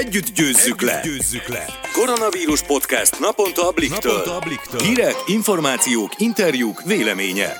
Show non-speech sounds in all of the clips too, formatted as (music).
Együtt győzzük, Együtt le. győzzük le! Koronavírus podcast naponta a Bliktől. Naponta a Bliktől. Hírek, információk, interjúk, vélemények.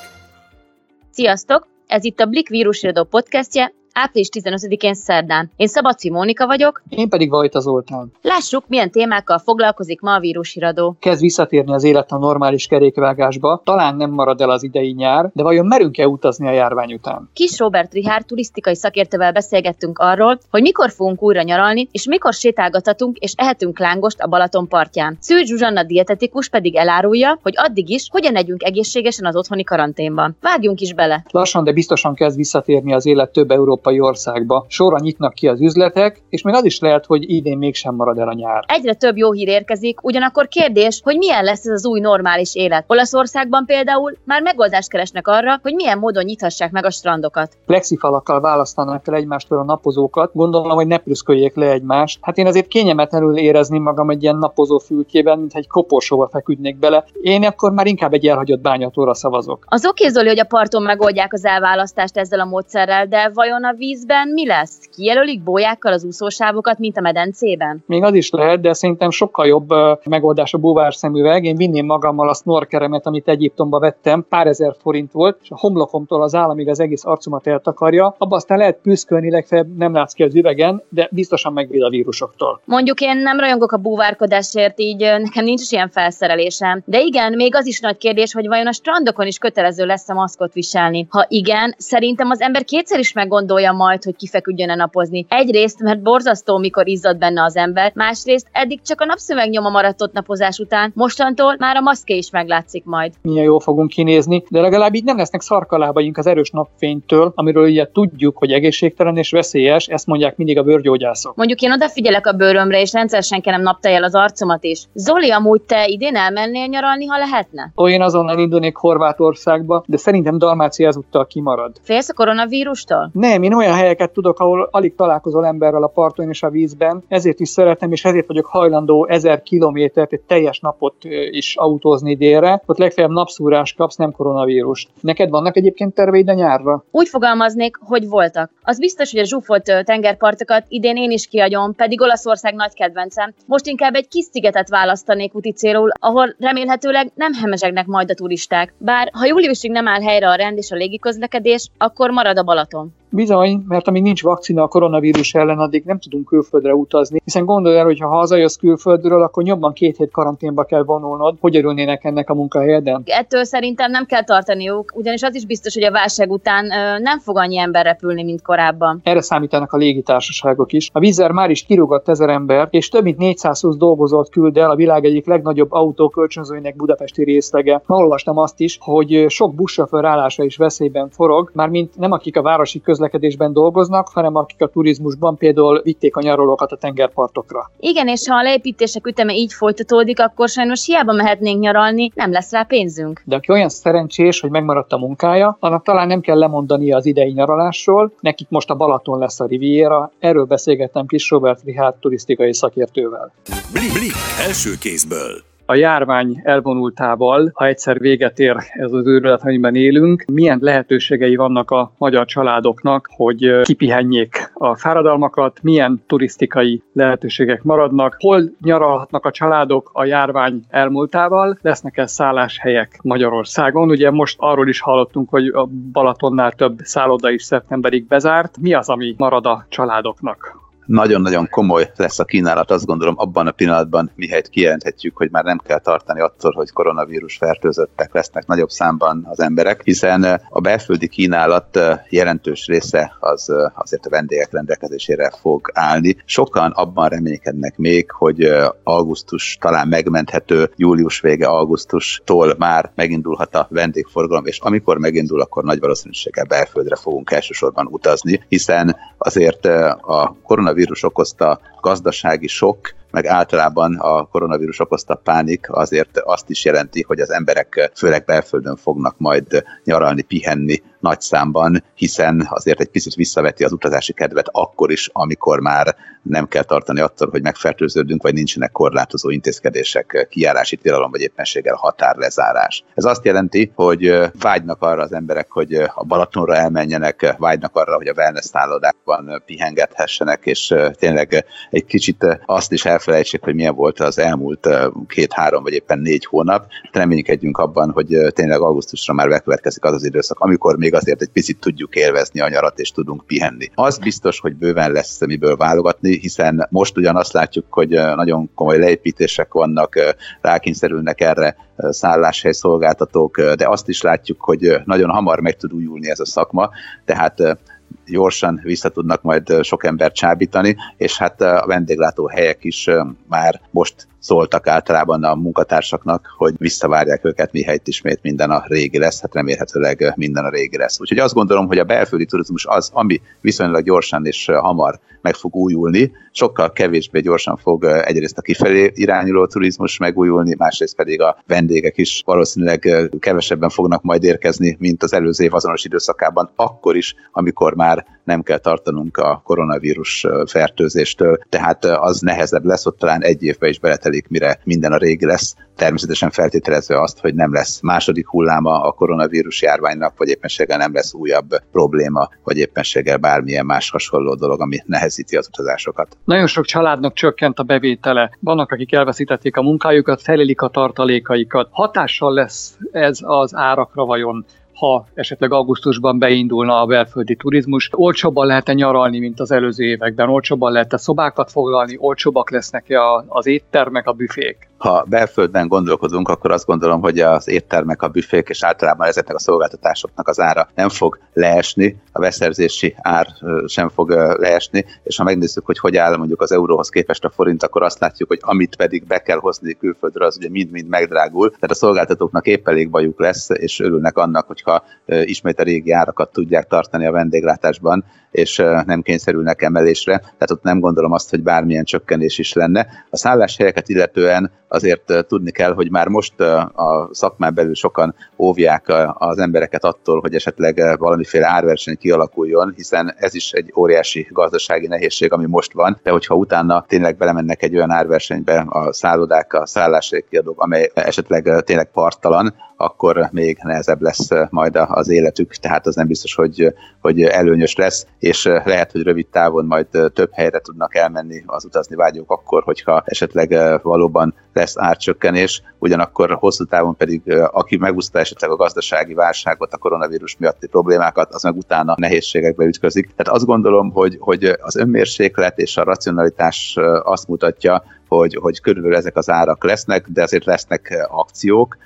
Sziasztok! Ez itt a Blik vírusiradó podcastje, április 15-én szerdán. Én Szabadci Mónika vagyok. Én pedig Vajta Zoltán. Lássuk, milyen témákkal foglalkozik ma a vírusiradó. Kezd visszatérni az élet a normális kerékvágásba, talán nem marad el az idei nyár, de vajon merünk-e utazni a járvány után? Kis Robert Rihár turisztikai szakértővel beszélgettünk arról, hogy mikor fogunk újra nyaralni, és mikor sétálgathatunk és ehetünk lángost a Balaton partján. Szűcs Zsuzsanna dietetikus pedig elárulja, hogy addig is hogyan együnk egészségesen az otthoni karanténban. Vágjunk is bele. Lassan, de biztosan kezd visszatérni az élet több Európa európai országba. Sorra nyitnak ki az üzletek, és még az is lehet, hogy idén mégsem marad el a nyár. Egyre több jó hír érkezik, ugyanakkor kérdés, hogy milyen lesz ez az új normális élet. Olaszországban például már megoldást keresnek arra, hogy milyen módon nyithassák meg a strandokat. Plexifalakkal választanak el egymástól a napozókat, gondolom, hogy ne prüszköljék le egymást. Hát én azért kényelmetlenül érezni magam egy ilyen napozó fülkében, mint egy koporsóba feküdnék bele. Én akkor már inkább egy elhagyott bányatóra szavazok. Az oké, Zoli, hogy a parton megoldják az elválasztást ezzel a módszerrel, de vajon a a vízben mi lesz? Kijelölik bójákkal az úszósávokat, mint a medencében? Még az is lehet, de szerintem sokkal jobb megoldás a búvár szemüveg. Én vinném magammal a snorkeremet, amit Egyiptomba vettem, pár ezer forint volt, és a homlokomtól az államig az egész arcomat eltakarja. Abba aztán lehet püszkölni, legfeljebb nem látsz ki az üvegen, de biztosan megvéd a vírusoktól. Mondjuk én nem rajongok a búvárkodásért, így nekem nincs is ilyen felszerelésem. De igen, még az is nagy kérdés, hogy vajon a strandokon is kötelező lesz a maszkot viselni. Ha igen, szerintem az ember kétszer is meggondolja, gondolja majd, hogy kifeküdjön-e napozni. Egyrészt, mert borzasztó, mikor izzad benne az ember, másrészt eddig csak a napszöveg nyoma maradt ott napozás után, mostantól már a maszké is meglátszik majd. Milyen jól fogunk kinézni, de legalább így nem lesznek szarkalábaink az erős napfénytől, amiről ugye tudjuk, hogy egészségtelen és veszélyes, ezt mondják mindig a bőrgyógyászok. Mondjuk én odafigyelek a bőrömre, és rendszeresen kellem naptejjel az arcomat is. Zoli, amúgy te idén elmennél nyaralni, ha lehetne? Ó, én azonnal indulnék Horvátországba, de szerintem Dalmácia ezúttal kimarad. Félsz a koronavírustól? Nem, én én olyan helyeket tudok, ahol alig találkozol emberrel a parton és a vízben, ezért is szeretem, és ezért vagyok hajlandó ezer kilométert, egy teljes napot is autózni délre, ott legfeljebb napszúrás kapsz, nem koronavírust. Neked vannak egyébként terveid a nyárra? Úgy fogalmaznék, hogy voltak. Az biztos, hogy a zsúfolt tengerpartokat idén én is kiadom, pedig Olaszország nagy kedvencem. Most inkább egy kis szigetet választanék úti célul, ahol remélhetőleg nem hemezsegnek majd a turisták. Bár ha júliusig nem áll helyre a rend és a légiközlekedés, akkor marad a Balaton. Bizony, mert amíg nincs vakcina a koronavírus ellen, addig nem tudunk külföldre utazni. Hiszen gondolj el, hogy ha hazajössz külföldről, akkor nyomban két hét karanténba kell vonulnod. Hogy örülnének ennek a munkahelyeden? Ettől szerintem nem kell tartaniuk, ugyanis az is biztos, hogy a válság után ö, nem fog annyi ember repülni, mint korábban. Erre számítanak a légitársaságok is. A vízer már is kirúgott ezer embert, és több mint 420 dolgozót küld el a világ egyik legnagyobb autókölcsönzőinek budapesti részlege. Ma olvastam azt is, hogy sok buszsofőr állása is veszélyben forog, mármint nem akik a városi közlekedés közlekedésben dolgoznak, hanem akik a turizmusban például vitték a nyaralókat a tengerpartokra. Igen, és ha a leépítések üteme így folytatódik, akkor sajnos hiába mehetnénk nyaralni, nem lesz rá pénzünk. De aki olyan szerencsés, hogy megmaradt a munkája, annak talán nem kell lemondani az idei nyaralásról, nekik most a Balaton lesz a Riviera, erről beszélgettem kis Robert Richard turisztikai szakértővel. Blik, blik, első kézből a járvány elvonultával, ha egyszer véget ér ez az őrület, amiben élünk, milyen lehetőségei vannak a magyar családoknak, hogy kipihenjék a fáradalmakat, milyen turisztikai lehetőségek maradnak, hol nyaralhatnak a családok a járvány elmúltával, lesznek-e szálláshelyek Magyarországon. Ugye most arról is hallottunk, hogy a Balatonnál több szálloda is szeptemberig bezárt. Mi az, ami marad a családoknak? Nagyon-nagyon komoly lesz a kínálat, azt gondolom abban a pillanatban, mihelyt kijelenthetjük, hogy már nem kell tartani attól, hogy koronavírus fertőzöttek lesznek nagyobb számban az emberek, hiszen a belföldi kínálat jelentős része az azért a vendégek rendelkezésére fog állni. Sokan abban reménykednek még, hogy augusztus talán megmenthető, július vége augusztustól már megindulhat a vendégforgalom, és amikor megindul, akkor nagy valószínűséggel belföldre fogunk elsősorban utazni, hiszen azért a koronavírus koronavírus okozta gazdasági sok meg általában a koronavírus okozta pánik azért azt is jelenti, hogy az emberek főleg belföldön fognak majd nyaralni, pihenni, nagy számban, hiszen azért egy picit visszaveti az utazási kedvet akkor is, amikor már nem kell tartani attól, hogy megfertőződünk, vagy nincsenek korlátozó intézkedések, kijárási tilalom, vagy éppenséggel határlezárás. Ez azt jelenti, hogy vágynak arra az emberek, hogy a Balatonra elmenjenek, vágynak arra, hogy a wellness szállodákban pihengethessenek, és tényleg egy kicsit azt is elfelejtsék, hogy milyen volt az elmúlt két-három vagy éppen négy hónap. Reménykedjünk abban, hogy tényleg augusztusra már bekövetkezik az az időszak, amikor még azért egy picit tudjuk élvezni a nyarat, és tudunk pihenni. Az biztos, hogy bőven lesz miből válogatni, hiszen most ugyan azt látjuk, hogy nagyon komoly leépítések vannak, rákényszerülnek erre szálláshely szolgáltatók, de azt is látjuk, hogy nagyon hamar meg tud újulni ez a szakma, tehát gyorsan vissza tudnak majd sok embert csábítani, és hát a vendéglátó helyek is már most szóltak általában a munkatársaknak, hogy visszavárják őket, mihelyt ismét minden a régi lesz, hát remélhetőleg minden a régi lesz. Úgyhogy azt gondolom, hogy a belföldi turizmus az, ami viszonylag gyorsan és hamar meg fog újulni, sokkal kevésbé gyorsan fog egyrészt a kifelé irányuló turizmus megújulni, másrészt pedig a vendégek is valószínűleg kevesebben fognak majd érkezni, mint az előző év azonos időszakában, akkor is, amikor már nem kell tartanunk a koronavírus fertőzéstől, tehát az nehezebb lesz, ott talán egy évbe is beletelik, mire minden a régi lesz, természetesen feltételezve azt, hogy nem lesz második hulláma a koronavírus járványnak, vagy éppenséggel nem lesz újabb probléma, vagy éppenséggel bármilyen más hasonló dolog, ami nehezíti az utazásokat. Nagyon sok családnak csökkent a bevétele. Vannak, akik elveszítették a munkájukat, felélik a tartalékaikat. Hatással lesz ez az árakra vajon? Ha esetleg augusztusban beindulna a belföldi turizmus. Olcsóbban lehet-e nyaralni, mint az előző években? Olcsóbban lehet-e szobákat foglalni? Olcsóbbak lesznek-e az éttermek, a büfék? Ha belföldben gondolkodunk, akkor azt gondolom, hogy az éttermek, a büfék és általában ezeknek a szolgáltatásoknak az ára nem fog leesni, a beszerzési ár sem fog leesni, és ha megnézzük, hogy hogy áll mondjuk az euróhoz képest a forint, akkor azt látjuk, hogy amit pedig be kell hozni külföldre, az ugye mind-mind megdrágul, tehát a szolgáltatóknak épp elég bajuk lesz, és örülnek annak, hogyha ismét a régi árakat tudják tartani a vendéglátásban, és nem kényszerülnek emelésre, tehát ott nem gondolom azt, hogy bármilyen csökkenés is lenne. A szálláshelyeket illetően azért tudni kell, hogy már most a szakmán belül sokan óvják az embereket attól, hogy esetleg valamiféle árverseny kialakuljon, hiszen ez is egy óriási gazdasági nehézség, ami most van, de hogyha utána tényleg belemennek egy olyan árversenybe a szállodák, a szálláshelykiadók, amely esetleg tényleg partalan, akkor még nehezebb lesz majd az életük, tehát az nem biztos, hogy, hogy előnyös lesz, és lehet, hogy rövid távon majd több helyre tudnak elmenni az utazni vágyók akkor, hogyha esetleg valóban lesz árcsökkenés, ugyanakkor hosszú távon pedig aki megúszta esetleg a gazdasági válságot, a koronavírus miatti problémákat, az meg utána nehézségekbe ütközik. Tehát azt gondolom, hogy, hogy az önmérséklet és a racionalitás azt mutatja, hogy, hogy körülbelül ezek az árak lesznek, de azért lesznek akciók,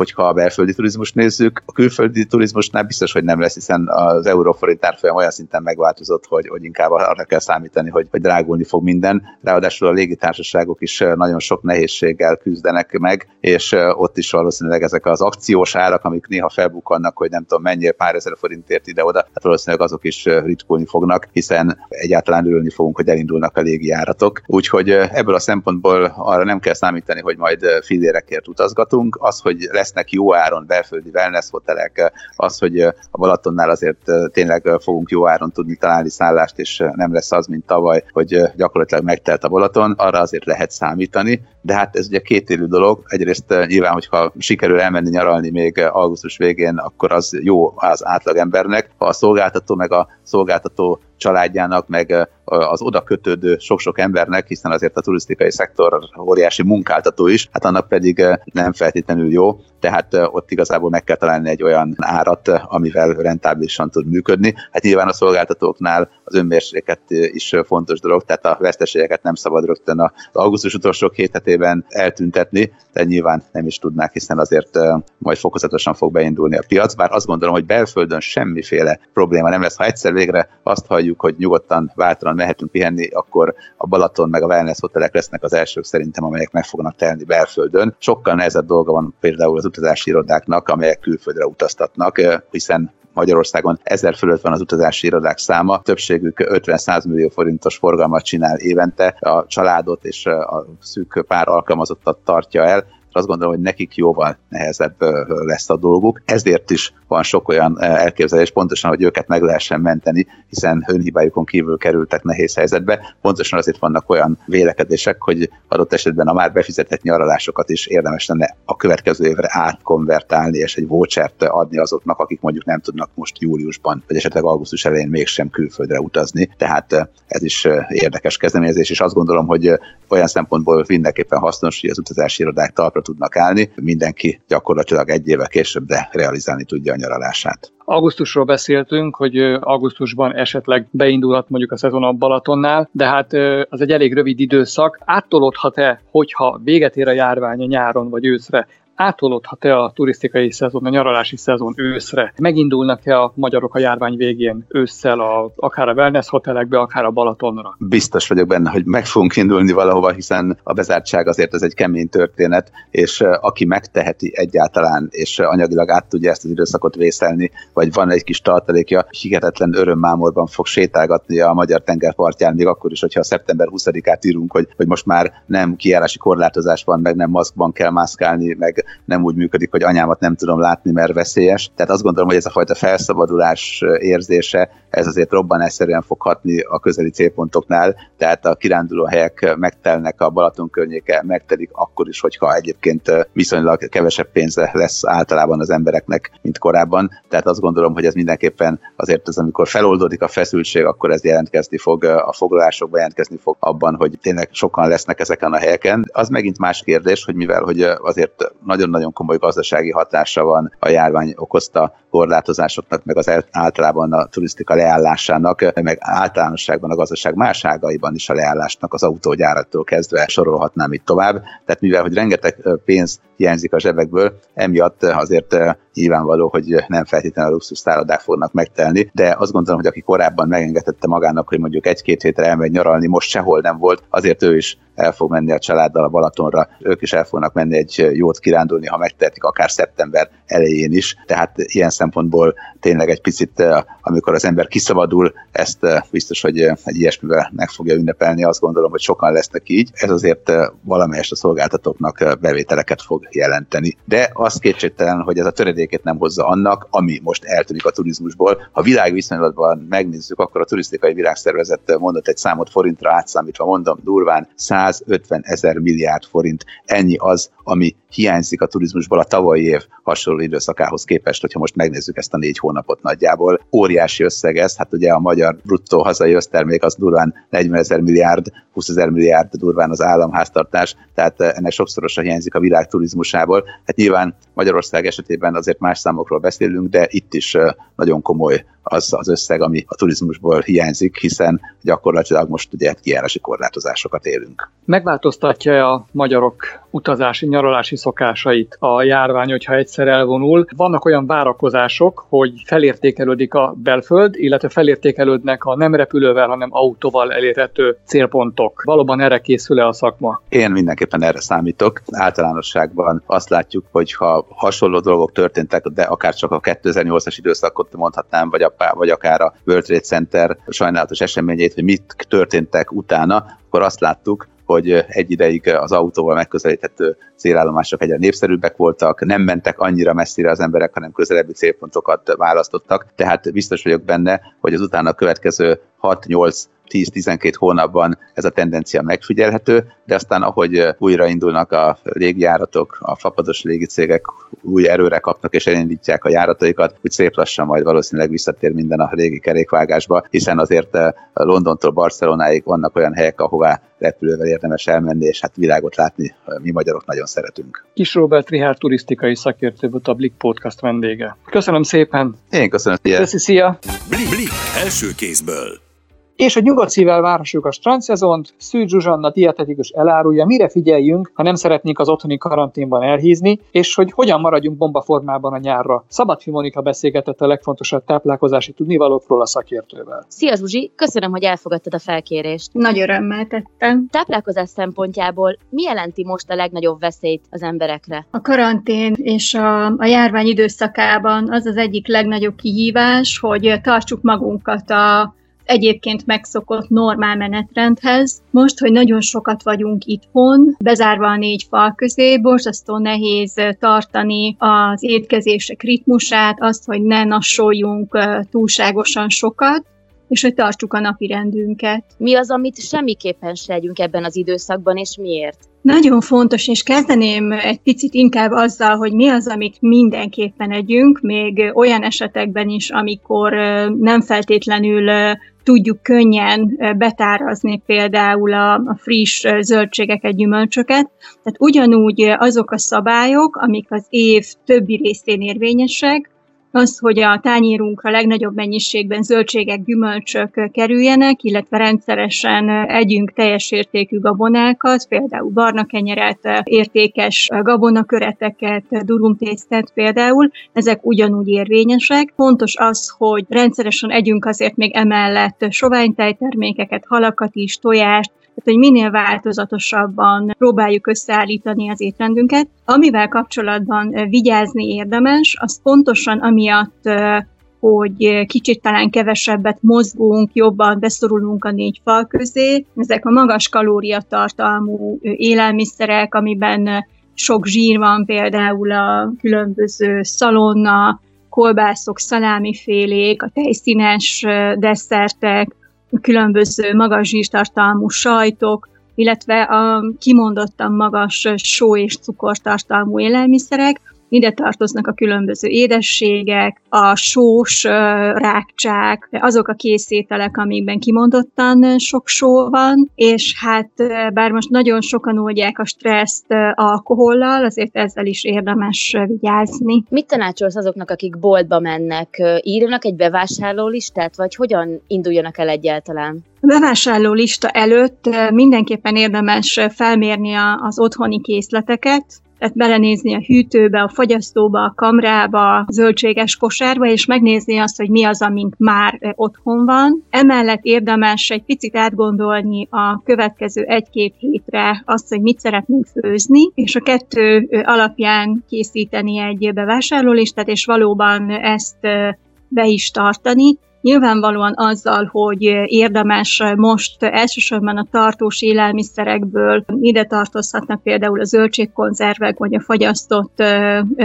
hogyha a belföldi turizmus nézzük, a külföldi turizmusnál biztos, hogy nem lesz, hiszen az euróforint árfolyam olyan szinten megváltozott, hogy, hogy inkább arra kell számítani, hogy, hogy drágulni fog minden. Ráadásul a légitársaságok is nagyon sok nehézséggel küzdenek meg, és ott is valószínűleg ezek az akciós árak, amik néha felbukkannak, hogy nem tudom mennyire pár ezer forintért ide-oda, hát valószínűleg azok is ritkulni fognak, hiszen egyáltalán örülni fogunk, hogy elindulnak a légijáratok. Úgyhogy ebből a szempontból arra nem kell számítani, hogy majd filérekért utazgatunk. Az, hogy lesz lesznek jó áron belföldi wellness hotelek, az, hogy a Balatonnál azért tényleg fogunk jó áron tudni találni szállást, és nem lesz az, mint tavaly, hogy gyakorlatilag megtelt a Balaton, arra azért lehet számítani, de hát ez ugye két élő dolog. Egyrészt nyilván, hogyha sikerül elmenni nyaralni még augusztus végén, akkor az jó az átlagembernek. Ha a szolgáltató meg a szolgáltató családjának, meg az oda kötődő sok-sok embernek, hiszen azért a turisztikai szektor óriási munkáltató is, hát annak pedig nem feltétlenül jó, tehát ott igazából meg kell találni egy olyan árat, amivel rentábilisan tud működni. Hát nyilván a szolgáltatóknál az önmérséket is fontos dolog, tehát a veszteségeket nem szabad rögtön az augusztus utolsó két hetében eltüntetni, de nyilván nem is tudnák, hiszen azért majd fokozatosan fog beindulni a piac, bár azt gondolom, hogy belföldön semmiféle probléma nem lesz. Ha egyszer végre azt halljuk, hogy nyugodtan váltalan mehetünk pihenni, akkor a Balaton meg a wellness hotelek lesznek az elsők szerintem, amelyek meg fognak telni belföldön. Sokkal nehezebb dolga van például az utazási irodáknak, amelyek külföldre utaztatnak, hiszen Magyarországon ezer fölött van az utazási irodák száma, többségük 50-100 millió forintos forgalmat csinál évente, a családot és a szűk pár alkalmazottat tartja el, azt gondolom, hogy nekik jóval nehezebb lesz a dolguk. Ezért is van sok olyan elképzelés, pontosan, hogy őket meg lehessen menteni, hiszen önhibájukon kívül kerültek nehéz helyzetbe. Pontosan azért vannak olyan vélekedések, hogy adott esetben a már befizetett nyaralásokat is érdemes lenne a következő évre átkonvertálni, és egy vouchert adni azoknak, akik mondjuk nem tudnak most júliusban, vagy esetleg augusztus elején mégsem külföldre utazni. Tehát ez is érdekes kezdeményezés, és azt gondolom, hogy olyan szempontból mindenképpen hasznos, hogy az utazási irodák talpra talpra tudnak állni, mindenki gyakorlatilag egy éve később, de realizálni tudja a nyaralását. Augusztusról beszéltünk, hogy augusztusban esetleg beindulhat mondjuk a szezon a Balatonnál, de hát az egy elég rövid időszak. Áttolódhat-e, hogyha véget ér a járvány a nyáron vagy őszre, átolódhat-e a turisztikai szezon, a nyaralási szezon őszre? Megindulnak-e a magyarok a járvány végén ősszel a, akár a wellness hotelekbe, akár a Balatonra? Biztos vagyok benne, hogy meg fogunk indulni valahova, hiszen a bezártság azért ez egy kemény történet, és aki megteheti egyáltalán, és anyagilag át tudja ezt az időszakot vészelni, vagy van egy kis tartalékja, hihetetlen örömmámorban fog sétálgatni a magyar tengerpartján, még akkor is, hogyha szeptember 20-át írunk, hogy, hogy most már nem kijárási korlátozás van, meg nem maszkban kell mászkálni, meg nem úgy működik, hogy anyámat nem tudom látni, mert veszélyes. Tehát azt gondolom, hogy ez a fajta felszabadulás érzése, ez azért robbanásszerűen fog hatni a közeli célpontoknál, tehát a kiránduló helyek megtelnek, a Balaton környéke megtelik akkor is, hogyha egyébként viszonylag kevesebb pénze lesz általában az embereknek, mint korábban. Tehát azt gondolom, hogy ez mindenképpen azért az, amikor feloldódik a feszültség, akkor ez jelentkezni fog, a foglalásokban jelentkezni fog abban, hogy tényleg sokan lesznek ezeken a helyeken. Az megint más kérdés, hogy mivel hogy azért nagy nagyon-nagyon komoly gazdasági hatása van a járvány okozta korlátozásoknak, meg az általában a turisztika leállásának, meg általánosságban a gazdaság más ágaiban is a leállásnak az autógyárattól kezdve sorolhatnám itt tovább. Tehát mivel, hogy rengeteg pénz hiányzik a zsebekből, emiatt azért nyilvánvaló, hogy nem feltétlenül a luxus szállodák fognak megtelni, de azt gondolom, hogy aki korábban megengedette magának, hogy mondjuk egy-két hétre elmegy nyaralni, most sehol nem volt, azért ő is el fog menni a családdal a Balatonra, ők is el fognak menni egy jót kirándulni, ha megtehetik, akár szeptember elején is. Tehát ilyen szempontból tényleg egy picit, amikor az ember kiszabadul, ezt biztos, hogy egy ilyesmivel meg fogja ünnepelni, azt gondolom, hogy sokan lesznek így. Ez azért valamelyest a szolgáltatóknak bevételeket fog jelenteni. De az kétségtelen, hogy ez a töredéket nem hozza annak, ami most eltűnik a turizmusból. Ha világviszonylatban megnézzük, akkor a turisztikai világszervezet mondott egy számot forintra átszámítva, mondom durván 150 ezer milliárd forint. Ennyi az, ami hiányzik a turizmusból a tavalyi év hasonló időszakához képest, hogyha most megnézzük ezt a négy hónapot nagyjából. Óriási összeg ez, hát ugye a magyar bruttó hazai össztermék az durván 40 ezer milliárd, 20 ezer milliárd durván az államháztartás, tehát ennek sokszorosan hiányzik a világ turizmusából. Hát nyilván Magyarország esetében azért más számokról beszélünk, de itt is nagyon komoly az az összeg, ami a turizmusból hiányzik, hiszen gyakorlatilag most ugye kijárási korlátozásokat élünk. Megváltoztatja a magyarok utazási, nyaralási szokásait a járvány, hogyha egyszer elvonul. Vannak olyan várakozások, hogy felértékelődik a belföld, illetve felértékelődnek a nem repülővel, hanem autóval elérhető célpontok. Valóban erre készül-e a szakma? Én mindenképpen erre számítok. Általánosságban azt látjuk, hogy ha hasonló dolgok történtek, de akár csak a 2008-as időszakot mondhatnám, vagy, a, vagy akár a World Trade Center sajnálatos eseményét, hogy mit történtek utána, akkor azt láttuk, hogy egy ideig az autóval megközelíthető célállomások egyre népszerűbbek voltak, nem mentek annyira messzire az emberek, hanem közelebbi célpontokat választottak. Tehát biztos vagyok benne, hogy az utána következő 6-8 10-12 hónapban ez a tendencia megfigyelhető, de aztán ahogy újraindulnak a légijáratok, a fapados légicégek új erőre kapnak és elindítják a járataikat, úgy szép lassan majd valószínűleg visszatér minden a régi kerékvágásba, hiszen azért Londontól Barcelonáig vannak olyan helyek, ahová repülővel érdemes elmenni, és hát világot látni mi magyarok nagyon szeretünk. Kis Robert Rihár turisztikai szakértő volt a Blik Podcast vendége. Köszönöm szépen! Én köszönöm. Köszi, szia! Blik, Blik, első kézből. És a nyugodt szívvel várhassuk a strandszezont, Szűcs Zsuzsanna dietetikus elárulja, mire figyeljünk, ha nem szeretnénk az otthoni karanténban elhízni, és hogy hogyan maradjunk bombaformában a nyárra. Szabad Monika beszélgetett a legfontosabb táplálkozási tudnivalókról a szakértővel. Szia Zsuzsi, köszönöm, hogy elfogadtad a felkérést. Nagy örömmel tettem. Táplálkozás szempontjából mi jelenti most a legnagyobb veszélyt az emberekre? A karantén és a, a járvány időszakában az az egyik legnagyobb kihívás, hogy tartsuk magunkat a egyébként megszokott normál menetrendhez. Most, hogy nagyon sokat vagyunk itthon, bezárva a négy fal közé, borzasztó nehéz tartani az étkezések ritmusát, azt, hogy ne nassoljunk túlságosan sokat, és hogy tartsuk a napi rendünket. Mi az, amit semmiképpen se legyünk ebben az időszakban, és miért? Nagyon fontos, és kezdeném egy picit inkább azzal, hogy mi az, amit mindenképpen együnk, még olyan esetekben is, amikor nem feltétlenül tudjuk könnyen betárazni például a, friss zöldségeket, gyümölcsöket. Tehát ugyanúgy azok a szabályok, amik az év többi részén érvényesek, az, hogy a tányérunkra legnagyobb mennyiségben zöldségek, gyümölcsök kerüljenek, illetve rendszeresen együnk teljes értékű gabonákat, például barna kenyeret, értékes gabonaköreteket, durumtésztet például, ezek ugyanúgy érvényesek. Fontos az, hogy rendszeresen együnk azért még emellett soványtejtermékeket, halakat is, tojást, tehát hogy minél változatosabban próbáljuk összeállítani az étrendünket. Amivel kapcsolatban vigyázni érdemes, az pontosan amiatt hogy kicsit talán kevesebbet mozgunk, jobban beszorulunk a négy fal közé. Ezek a magas kalóriatartalmú élelmiszerek, amiben sok zsír van, például a különböző szalonna, kolbászok, szalámifélék, a tejszínes desszertek, különböző magas zsírtartalmú sajtok, illetve a kimondottan magas só és cukortartalmú élelmiszerek, ide tartoznak a különböző édességek, a sós rákcsák, azok a készételek, amikben kimondottan sok só van, és hát bár most nagyon sokan oldják a stresszt alkohollal, azért ezzel is érdemes vigyázni. Mit tanácsolsz azoknak, akik boltba mennek? Írjanak egy bevásárló listát, vagy hogyan induljanak el egyáltalán? A bevásárló lista előtt mindenképpen érdemes felmérni az otthoni készleteket, tehát belenézni a hűtőbe, a fogyasztóba, a kamrába, a zöldséges kosárba, és megnézni azt, hogy mi az, amink már eh, otthon van. Emellett érdemes egy picit átgondolni a következő egy-két hétre azt, hogy mit szeretnénk főzni, és a kettő eh, alapján készíteni egy bevásárlólistát, és valóban ezt eh, be is tartani, Nyilvánvalóan azzal, hogy érdemes most elsősorban a tartós élelmiszerekből ide tartozhatnak például a zöldségkonzervek, vagy a fagyasztott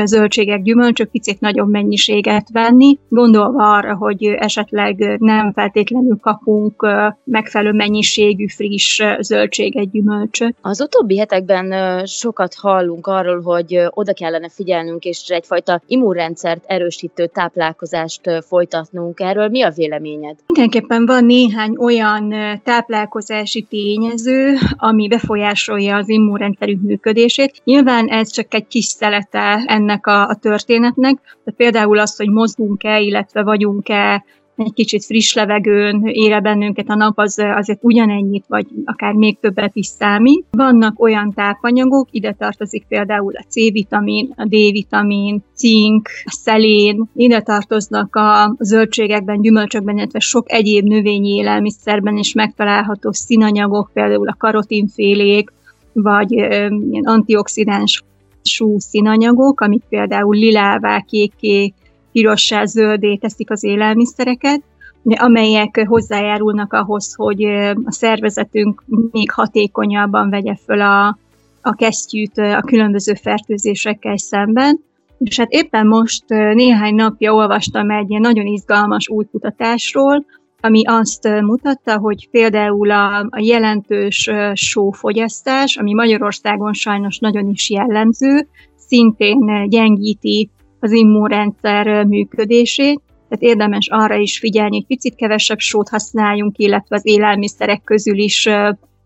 zöldségek, gyümölcsök, picit nagyobb mennyiséget venni, gondolva arra, hogy esetleg nem feltétlenül kapunk megfelelő mennyiségű friss zöldséget, gyümölcsöt. Az utóbbi hetekben sokat hallunk arról, hogy oda kellene figyelnünk, és egyfajta immunrendszert erősítő táplálkozást folytatnunk. Erről mi a véleményed? Mindenképpen van néhány olyan táplálkozási tényező, ami befolyásolja az immunrendszerünk működését. Nyilván ez csak egy kis szelete ennek a, a történetnek, de például az, hogy mozgunk-e, illetve vagyunk-e egy kicsit friss levegőn ére bennünket a nap, az azért ugyanennyit, vagy akár még többet is számít. Vannak olyan tápanyagok, ide tartozik például a C-vitamin, a D-vitamin, cink, a szelén, ide tartoznak a zöldségekben, gyümölcsökben, illetve sok egyéb növényi élelmiszerben is megtalálható színanyagok, például a karotinfélék, vagy ilyen antioxidáns sú színanyagok, amik például lilává, kékké, pirossá, zöldé teszik az élelmiszereket, amelyek hozzájárulnak ahhoz, hogy a szervezetünk még hatékonyabban vegye föl a, a kesztyűt a különböző fertőzésekkel szemben. És hát éppen most néhány napja olvastam egy nagyon izgalmas új kutatásról, ami azt mutatta, hogy például a, a jelentős sófogyasztás, ami Magyarországon sajnos nagyon is jellemző, szintén gyengíti az immunrendszer működését, tehát érdemes arra is figyelni, hogy picit kevesebb sót használjunk, illetve az élelmiszerek közül is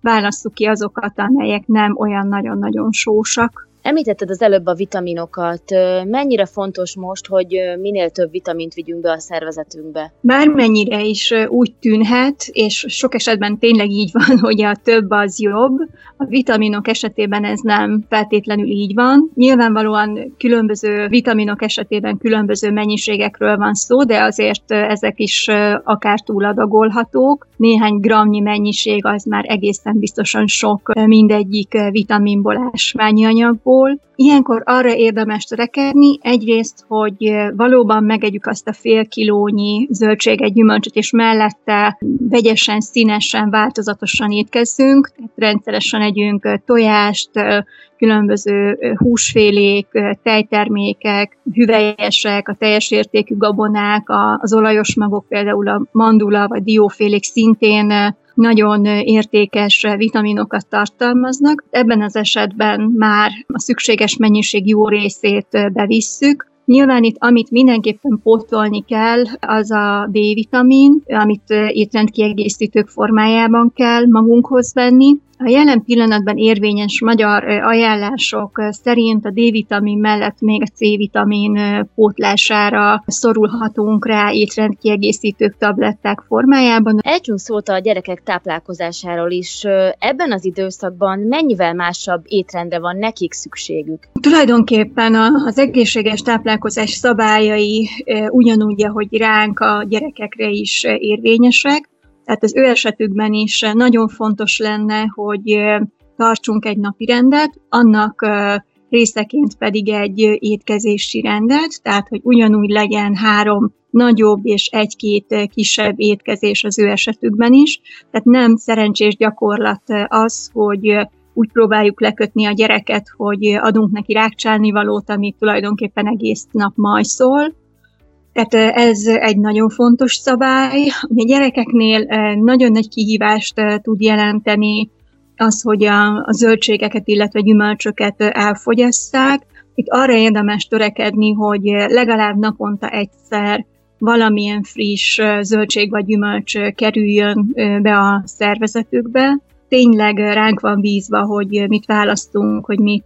válasszuk ki azokat, amelyek nem olyan nagyon-nagyon sósak. Említetted az előbb a vitaminokat. Mennyire fontos most, hogy minél több vitamint vigyünk be a szervezetünkbe? Bármennyire is úgy tűnhet, és sok esetben tényleg így van, (laughs) hogy a több az jobb. A vitaminok esetében ez nem feltétlenül így van. Nyilvánvalóan különböző vitaminok esetében különböző mennyiségekről van szó, de azért ezek is akár túladagolhatók. Néhány gramnyi mennyiség az már egészen biztosan sok mindegyik vitaminból, ásványi anyagból. Ilyenkor arra érdemes törekedni, egyrészt, hogy valóban megegyük azt a fél kilónyi zöldséget, gyümölcsöt, és mellette vegyesen, színesen, változatosan étkezzünk, rendszeresen együnk tojást, különböző húsfélék, tejtermékek, hüvelyesek, a teljes értékű gabonák, az olajos magok, például a mandula vagy diófélék szintén nagyon értékes vitaminokat tartalmaznak. Ebben az esetben már a szükséges mennyiség jó részét bevisszük, Nyilván itt, amit mindenképpen pótolni kell, az a D-vitamin, amit étrendkiegészítők formájában kell magunkhoz venni. A jelen pillanatban érvényes magyar ajánlások szerint a D-vitamin mellett még a C-vitamin pótlására szorulhatunk rá étrendkiegészítők tabletták formájában. Ejtsünk szót a gyerekek táplálkozásáról is. Ebben az időszakban mennyivel másabb étrendre van nekik szükségük? Tulajdonképpen az egészséges táplálkozás szabályai ugyanúgy, ahogy ránk a gyerekekre is érvényesek. Tehát az ő esetükben is nagyon fontos lenne, hogy tartsunk egy napi rendet, annak részeként pedig egy étkezési rendet, tehát hogy ugyanúgy legyen három nagyobb és egy-két kisebb étkezés az ő esetükben is. Tehát nem szerencsés gyakorlat az, hogy úgy próbáljuk lekötni a gyereket, hogy adunk neki rákcsálni valót, amit tulajdonképpen egész nap majszol, tehát ez egy nagyon fontos szabály. A gyerekeknél nagyon nagy kihívást tud jelenteni az, hogy a, a zöldségeket, illetve gyümölcsöket elfogyasszák. Itt arra érdemes törekedni, hogy legalább naponta egyszer valamilyen friss zöldség vagy gyümölcs kerüljön be a szervezetükbe tényleg ránk van bízva, hogy mit választunk, hogy mit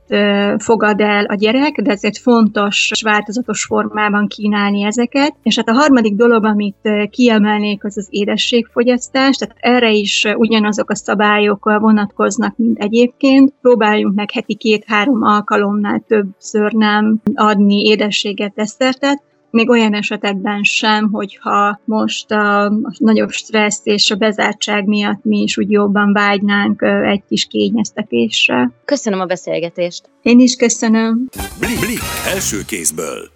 fogad el a gyerek, de ezért fontos változatos formában kínálni ezeket. És hát a harmadik dolog, amit kiemelnék, az az édességfogyasztás, tehát erre is ugyanazok a szabályok vonatkoznak, mint egyébként. Próbáljunk meg heti két-három alkalomnál többször nem adni édességet, desszertet, még olyan esetekben sem, hogyha most a, a nagyobb stressz és a bezártság miatt mi is úgy jobban vágynánk egy kis kényeztetésre. Köszönöm a beszélgetést. Én is köszönöm. Blik, blik, első kézből.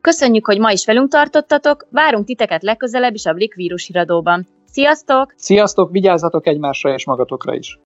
Köszönjük, hogy ma is velünk tartottatok, várunk titeket legközelebb is a Blik vírusiradóban. Sziasztok! Sziasztok, vigyázzatok egymásra és magatokra is!